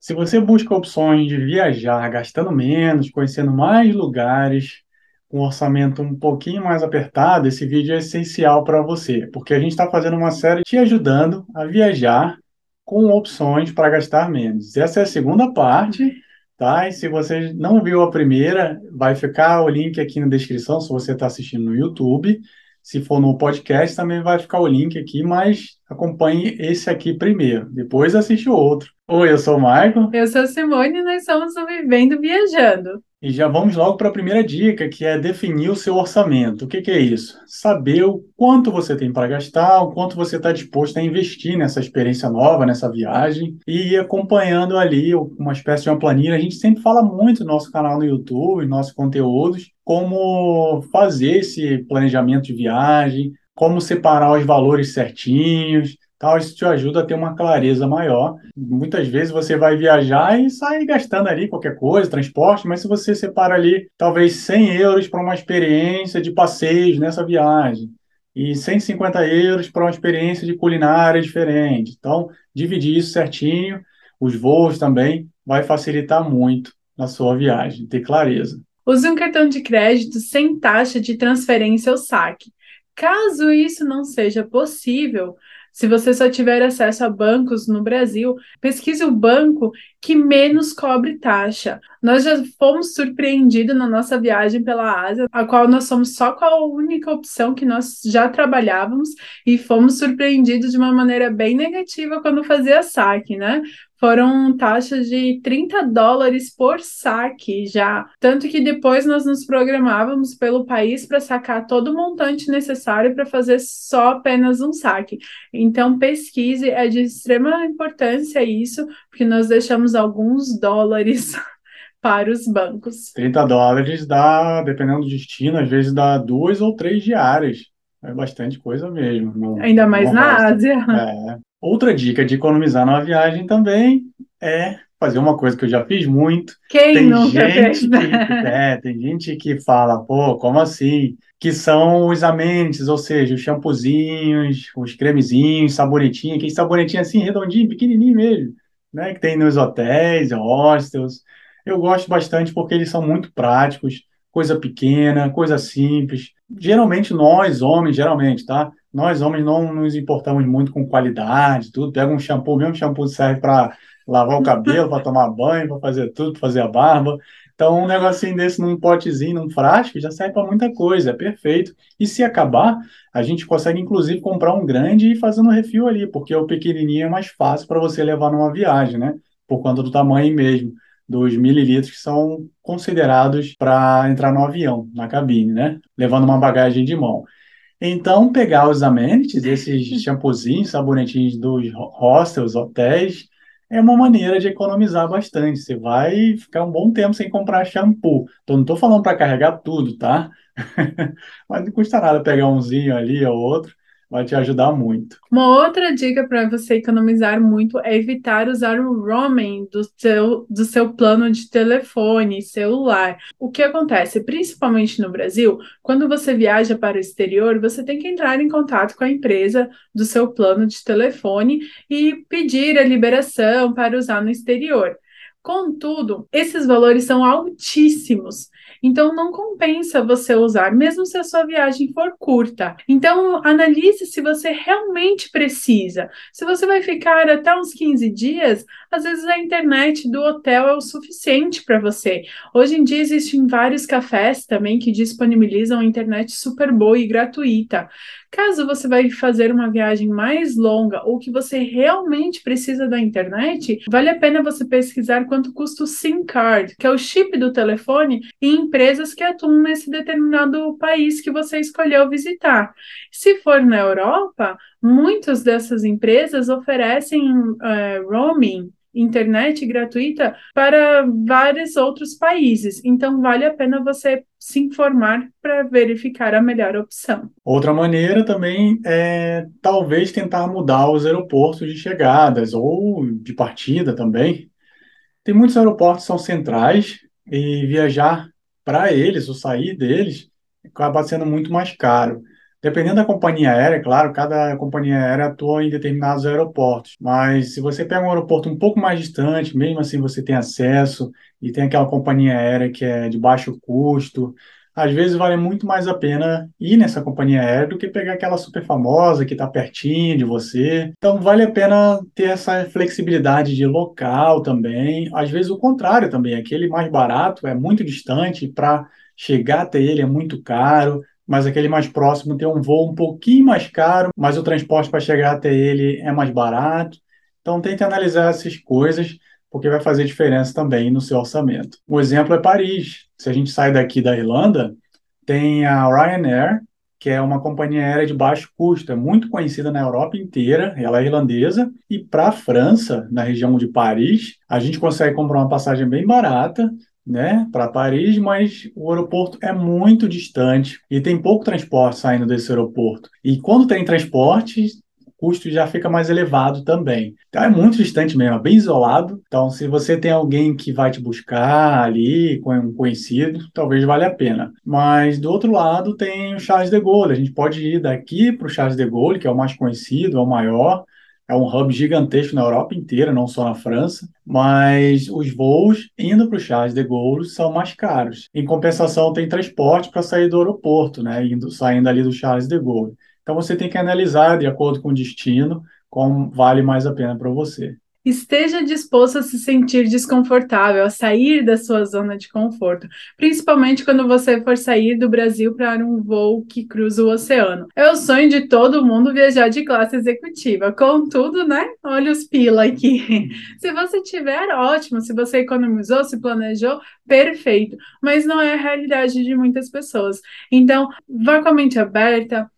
Se você busca opções de viajar gastando menos, conhecendo mais lugares, com um orçamento um pouquinho mais apertado, esse vídeo é essencial para você, porque a gente está fazendo uma série te ajudando a viajar com opções para gastar menos. Essa é a segunda parte, tá? E se você não viu a primeira, vai ficar o link aqui na descrição, se você está assistindo no YouTube. Se for no podcast, também vai ficar o link aqui, mas acompanhe esse aqui primeiro, depois assiste o outro. Oi, eu sou o Michael. Eu sou a Simone e nós somos o Vivendo Viajando. E já vamos logo para a primeira dica, que é definir o seu orçamento. O que, que é isso? Saber o quanto você tem para gastar, o quanto você está disposto a investir nessa experiência nova, nessa viagem, e ir acompanhando ali uma espécie de uma planilha. A gente sempre fala muito no nosso canal no YouTube, nossos conteúdos, como fazer esse planejamento de viagem, como separar os valores certinhos, tal, isso te ajuda a ter uma clareza maior. Muitas vezes você vai viajar e sai gastando ali qualquer coisa, transporte, mas se você separa ali talvez 100 euros para uma experiência de passeios nessa viagem e 150 euros para uma experiência de culinária diferente. Então, dividir isso certinho, os voos também, vai facilitar muito na sua viagem, ter clareza. Use um cartão de crédito sem taxa de transferência ou saque. Caso isso não seja possível, se você só tiver acesso a bancos no Brasil, pesquise o banco que menos cobre taxa. Nós já fomos surpreendidos na nossa viagem pela Ásia, a qual nós somos só com a única opção que nós já trabalhávamos e fomos surpreendidos de uma maneira bem negativa quando fazia saque, né? Foram taxas de 30 dólares por saque já. Tanto que depois nós nos programávamos pelo país para sacar todo o montante necessário para fazer só apenas um saque. Então, pesquise, é de extrema importância isso, porque nós deixamos alguns dólares. para os bancos. 30 dólares dá, dependendo do destino, às vezes dá duas ou três diárias. É bastante coisa mesmo. Não, Ainda mais na. Ásia. É. Outra dica de economizar numa viagem também é fazer uma coisa que eu já fiz muito. Quem tem nunca gente fez, né? que, é, tem gente que fala, pô, como assim? Que são os amenities, ou seja, os shampoozinhos, os cremezinhos, sabonetinho, aquele sabonetinho assim, redondinho, pequenininho mesmo, né? Que tem nos hotéis, hostels. Eu gosto bastante porque eles são muito práticos, coisa pequena, coisa simples. Geralmente nós, homens, geralmente, tá? Nós, homens, não nos importamos muito com qualidade, tudo. Pega um shampoo, mesmo shampoo serve para lavar o cabelo, para tomar banho, para fazer tudo, para fazer a barba. Então, um negocinho desse num potezinho, num frasco, já serve para muita coisa, é perfeito. E se acabar, a gente consegue inclusive comprar um grande e ir fazendo refil ali, porque o pequenininho é mais fácil para você levar numa viagem, né? Por conta do tamanho mesmo dos mililitros que são considerados para entrar no avião, na cabine, né? Levando uma bagagem de mão. Então, pegar os amenities, esses shampoozinhos, sabonetinhos dos hostels, hotéis, é uma maneira de economizar bastante. Você vai ficar um bom tempo sem comprar shampoo. Então, não estou falando para carregar tudo, tá? Mas não custa nada pegar umzinho ali ou outro vai te ajudar muito. Uma outra dica para você economizar muito é evitar usar o roaming do seu, do seu plano de telefone celular. O que acontece, principalmente no Brasil, quando você viaja para o exterior, você tem que entrar em contato com a empresa do seu plano de telefone e pedir a liberação para usar no exterior. Contudo, esses valores são altíssimos, então não compensa você usar, mesmo se a sua viagem for curta. Então, analise se você realmente precisa. Se você vai ficar até uns 15 dias, às vezes a internet do hotel é o suficiente para você. Hoje em dia existem vários cafés também que disponibilizam internet super boa e gratuita. Caso você vai fazer uma viagem mais longa ou que você realmente precisa da internet, vale a pena você pesquisar quanto custa o SIM card, que é o chip do telefone, em empresas que atuam nesse determinado país que você escolheu visitar. Se for na Europa, muitas dessas empresas oferecem uh, roaming internet gratuita para vários outros países. Então, vale a pena você se informar para verificar a melhor opção. Outra maneira também é talvez tentar mudar os aeroportos de chegadas ou de partida também. Tem muitos aeroportos que são centrais e viajar para eles ou sair deles acaba sendo muito mais caro. Dependendo da companhia aérea, claro, cada companhia aérea atua em determinados aeroportos, mas se você pega um aeroporto um pouco mais distante, mesmo assim você tem acesso e tem aquela companhia aérea que é de baixo custo, às vezes vale muito mais a pena ir nessa companhia aérea do que pegar aquela super famosa que está pertinho de você. Então vale a pena ter essa flexibilidade de local também. Às vezes o contrário também, aquele mais barato é muito distante para chegar até ele é muito caro, mas aquele mais próximo tem um voo um pouquinho mais caro, mas o transporte para chegar até ele é mais barato. Então tente analisar essas coisas porque vai fazer diferença também no seu orçamento. Um exemplo é Paris. Se a gente sai daqui da Irlanda, tem a Ryanair, que é uma companhia aérea de baixo custo, é muito conhecida na Europa inteira, ela é irlandesa, e para a França, na região de Paris, a gente consegue comprar uma passagem bem barata, né, para Paris, mas o aeroporto é muito distante e tem pouco transporte saindo desse aeroporto. E quando tem transporte, custo já fica mais elevado também. Então é muito distante mesmo, é bem isolado. Então, se você tem alguém que vai te buscar ali, com um conhecido, talvez valha a pena. Mas do outro lado tem o Charles de Gaulle. A gente pode ir daqui para o Charles de Gaulle, que é o mais conhecido, é o maior. É um hub gigantesco na Europa inteira, não só na França, mas os voos indo para o Charles de Gaulle são mais caros. Em compensação, tem transporte para sair do aeroporto, né, indo, saindo ali do Charles de Gaulle. Então você tem que analisar de acordo com o destino como vale mais a pena para você. Esteja disposto a se sentir desconfortável, a sair da sua zona de conforto, principalmente quando você for sair do Brasil para um voo que cruza o oceano. É o sonho de todo mundo viajar de classe executiva. Contudo, né? Olha os pila aqui. Se você tiver, ótimo. Se você economizou, se planejou, perfeito. Mas não é a realidade de muitas pessoas. Então, vá com a mente aberta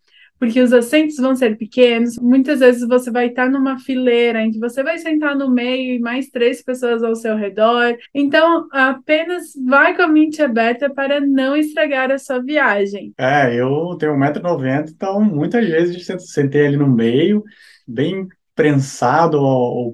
porque os assentos vão ser pequenos. Muitas vezes você vai estar numa fileira em que você vai sentar no meio e mais três pessoas ao seu redor. Então, apenas vai com a mente aberta para não estragar a sua viagem. É, eu tenho 1,90m, então muitas vezes sentei ali no meio, bem prensado,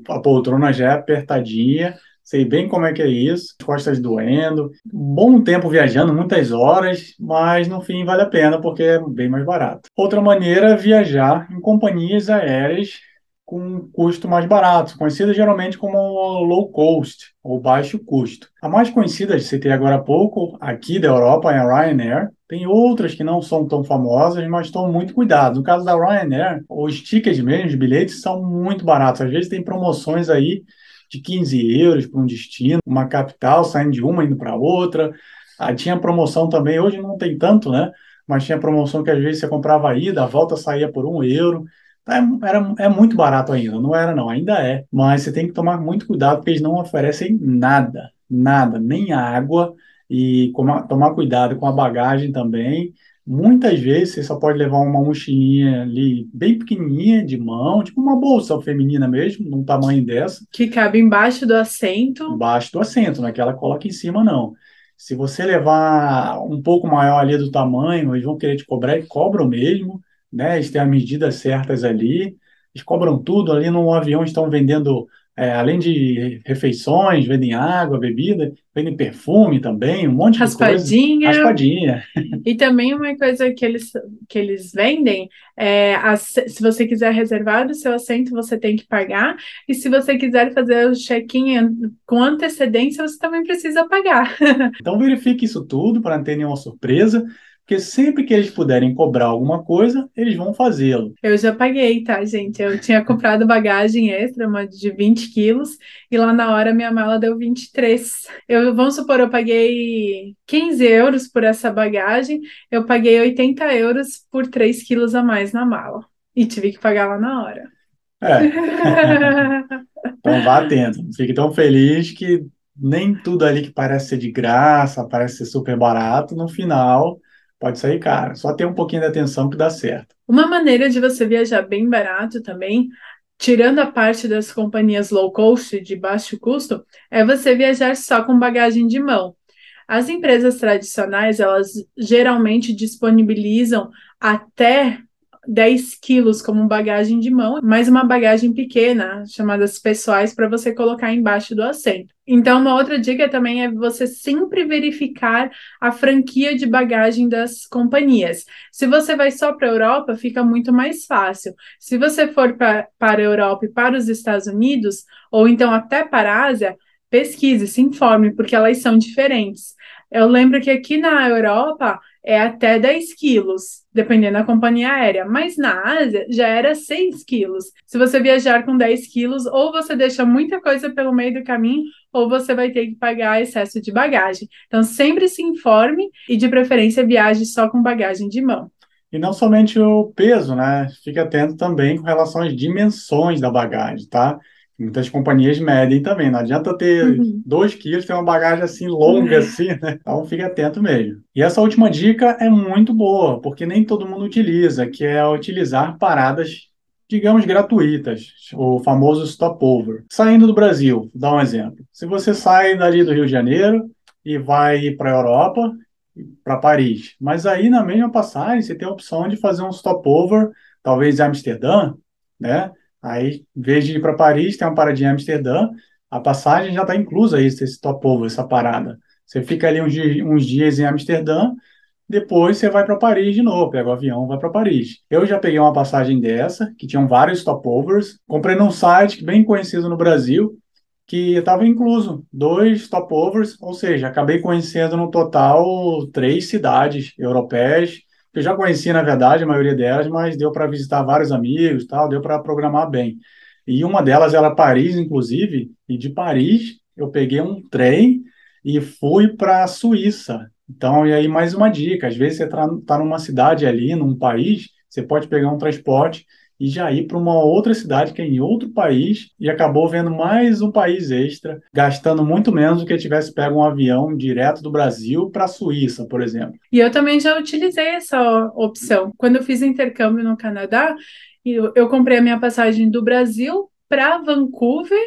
a poltrona já é apertadinha sei bem como é que é isso, costas doendo, bom tempo viajando, muitas horas, mas no fim vale a pena porque é bem mais barato. Outra maneira é viajar em companhias aéreas com custo mais barato, conhecida geralmente como low cost ou baixo custo. A mais conhecida, citei agora há pouco, aqui da Europa é a Ryanair. Tem outras que não são tão famosas, mas estão muito cuidados. No caso da Ryanair, os tickets mesmo, os bilhetes são muito baratos. Às vezes tem promoções aí de 15 euros para um destino, uma capital, saindo de uma indo para outra. Ah, tinha promoção também, hoje não tem tanto, né? Mas tinha promoção que às vezes você comprava a ida, a volta saía por um euro. É, era, é muito barato ainda, não era não, ainda é. Mas você tem que tomar muito cuidado porque eles não oferecem nada, nada, nem água. E tomar cuidado com a bagagem também Muitas vezes você só pode levar uma mochilinha ali bem pequenininha de mão, tipo uma bolsa feminina mesmo, num tamanho dessa. Que cabe embaixo do assento. Embaixo do assento, não é que ela coloca em cima, não. Se você levar um pouco maior ali do tamanho, eles vão querer te cobrar e cobram mesmo, né? Eles têm as medidas certas ali, eles cobram tudo. Ali no avião estão vendendo é, além de refeições, vendem água, bebida, vendem perfume também, um monte Raspadinha. de coisa. Raspadinha. E também uma coisa que eles, que eles vendem é se você quiser reservar o seu assento, você tem que pagar. E se você quiser fazer o check-in com antecedência, você também precisa pagar. Então verifique isso tudo para não ter nenhuma surpresa porque sempre que eles puderem cobrar alguma coisa, eles vão fazê-lo. Eu já paguei, tá, gente? Eu tinha comprado bagagem extra, uma de 20 quilos, e lá na hora minha mala deu 23. Eu, vamos supor, eu paguei 15 euros por essa bagagem, eu paguei 80 euros por 3 quilos a mais na mala. E tive que pagar lá na hora. É. então vá atento, não fique tão feliz que nem tudo ali que parece ser de graça, parece ser super barato, no final Pode sair caro. Só ter um pouquinho de atenção que dá certo. Uma maneira de você viajar bem barato também, tirando a parte das companhias low cost de baixo custo, é você viajar só com bagagem de mão. As empresas tradicionais, elas geralmente disponibilizam até 10 quilos como bagagem de mão, mais uma bagagem pequena, chamadas pessoais, para você colocar embaixo do assento. Então, uma outra dica também é você sempre verificar a franquia de bagagem das companhias. Se você vai só para a Europa, fica muito mais fácil. Se você for pra, para a Europa e para os Estados Unidos, ou então até para a Ásia, pesquise, se informe, porque elas são diferentes. Eu lembro que aqui na Europa é até 10 quilos, dependendo da companhia aérea, mas na Ásia já era 6 quilos. Se você viajar com 10 quilos, ou você deixa muita coisa pelo meio do caminho, ou você vai ter que pagar excesso de bagagem. Então, sempre se informe e, de preferência, viaje só com bagagem de mão. E não somente o peso, né? Fique atento também com relação às dimensões da bagagem, tá? Muitas companhias medem também. Não adianta ter uhum. dois quilos, ter uma bagagem assim longa, uhum. assim, né? Então fique atento mesmo. E essa última dica é muito boa, porque nem todo mundo utiliza, que é utilizar paradas, digamos, gratuitas, o famoso stopover. Saindo do Brasil, vou dar um exemplo. Se você sai dali do Rio de Janeiro e vai para a Europa, para Paris, mas aí na mesma passagem você tem a opção de fazer um stopover, talvez em Amsterdã, né? Aí, em vez de ir para Paris, tem uma paradinha em Amsterdã, a passagem já está inclusa esse, esse stopover, essa parada. Você fica ali uns, uns dias em Amsterdã, depois você vai para Paris de novo, pega o avião, vai para Paris. Eu já peguei uma passagem dessa, que tinham vários stopovers, comprei num site bem conhecido no Brasil, que estava incluso dois stopovers, ou seja, acabei conhecendo no total três cidades europeias eu já conhecia, na verdade, a maioria delas, mas deu para visitar vários amigos, tal, deu para programar bem. E uma delas era Paris, inclusive, e de Paris eu peguei um trem e fui para a Suíça. Então, e aí mais uma dica, às vezes você está tá numa cidade ali, num país, você pode pegar um transporte e já ir para uma outra cidade que é em outro país e acabou vendo mais um país extra, gastando muito menos do que tivesse pego um avião direto do Brasil para a Suíça, por exemplo. E eu também já utilizei essa opção. Quando eu fiz intercâmbio no Canadá, eu, eu comprei a minha passagem do Brasil para Vancouver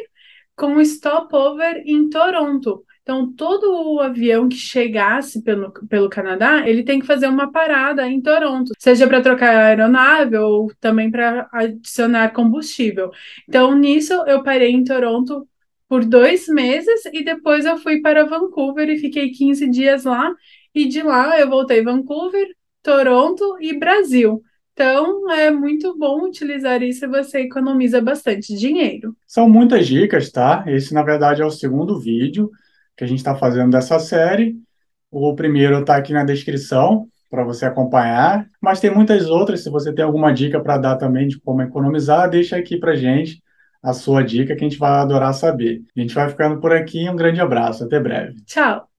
com stopover em Toronto. Então, todo o avião que chegasse pelo, pelo Canadá, ele tem que fazer uma parada em Toronto, seja para trocar a aeronave ou também para adicionar combustível. Então, nisso, eu parei em Toronto por dois meses e depois eu fui para Vancouver e fiquei 15 dias lá. E de lá eu voltei Vancouver, Toronto e Brasil. Então, é muito bom utilizar isso e você economiza bastante dinheiro. São muitas dicas, tá? Esse, na verdade, é o segundo vídeo que a gente está fazendo dessa série. O primeiro está aqui na descrição para você acompanhar, mas tem muitas outras. Se você tem alguma dica para dar também de como economizar, deixa aqui para gente a sua dica que a gente vai adorar saber. A gente vai ficando por aqui. Um grande abraço. Até breve. Tchau.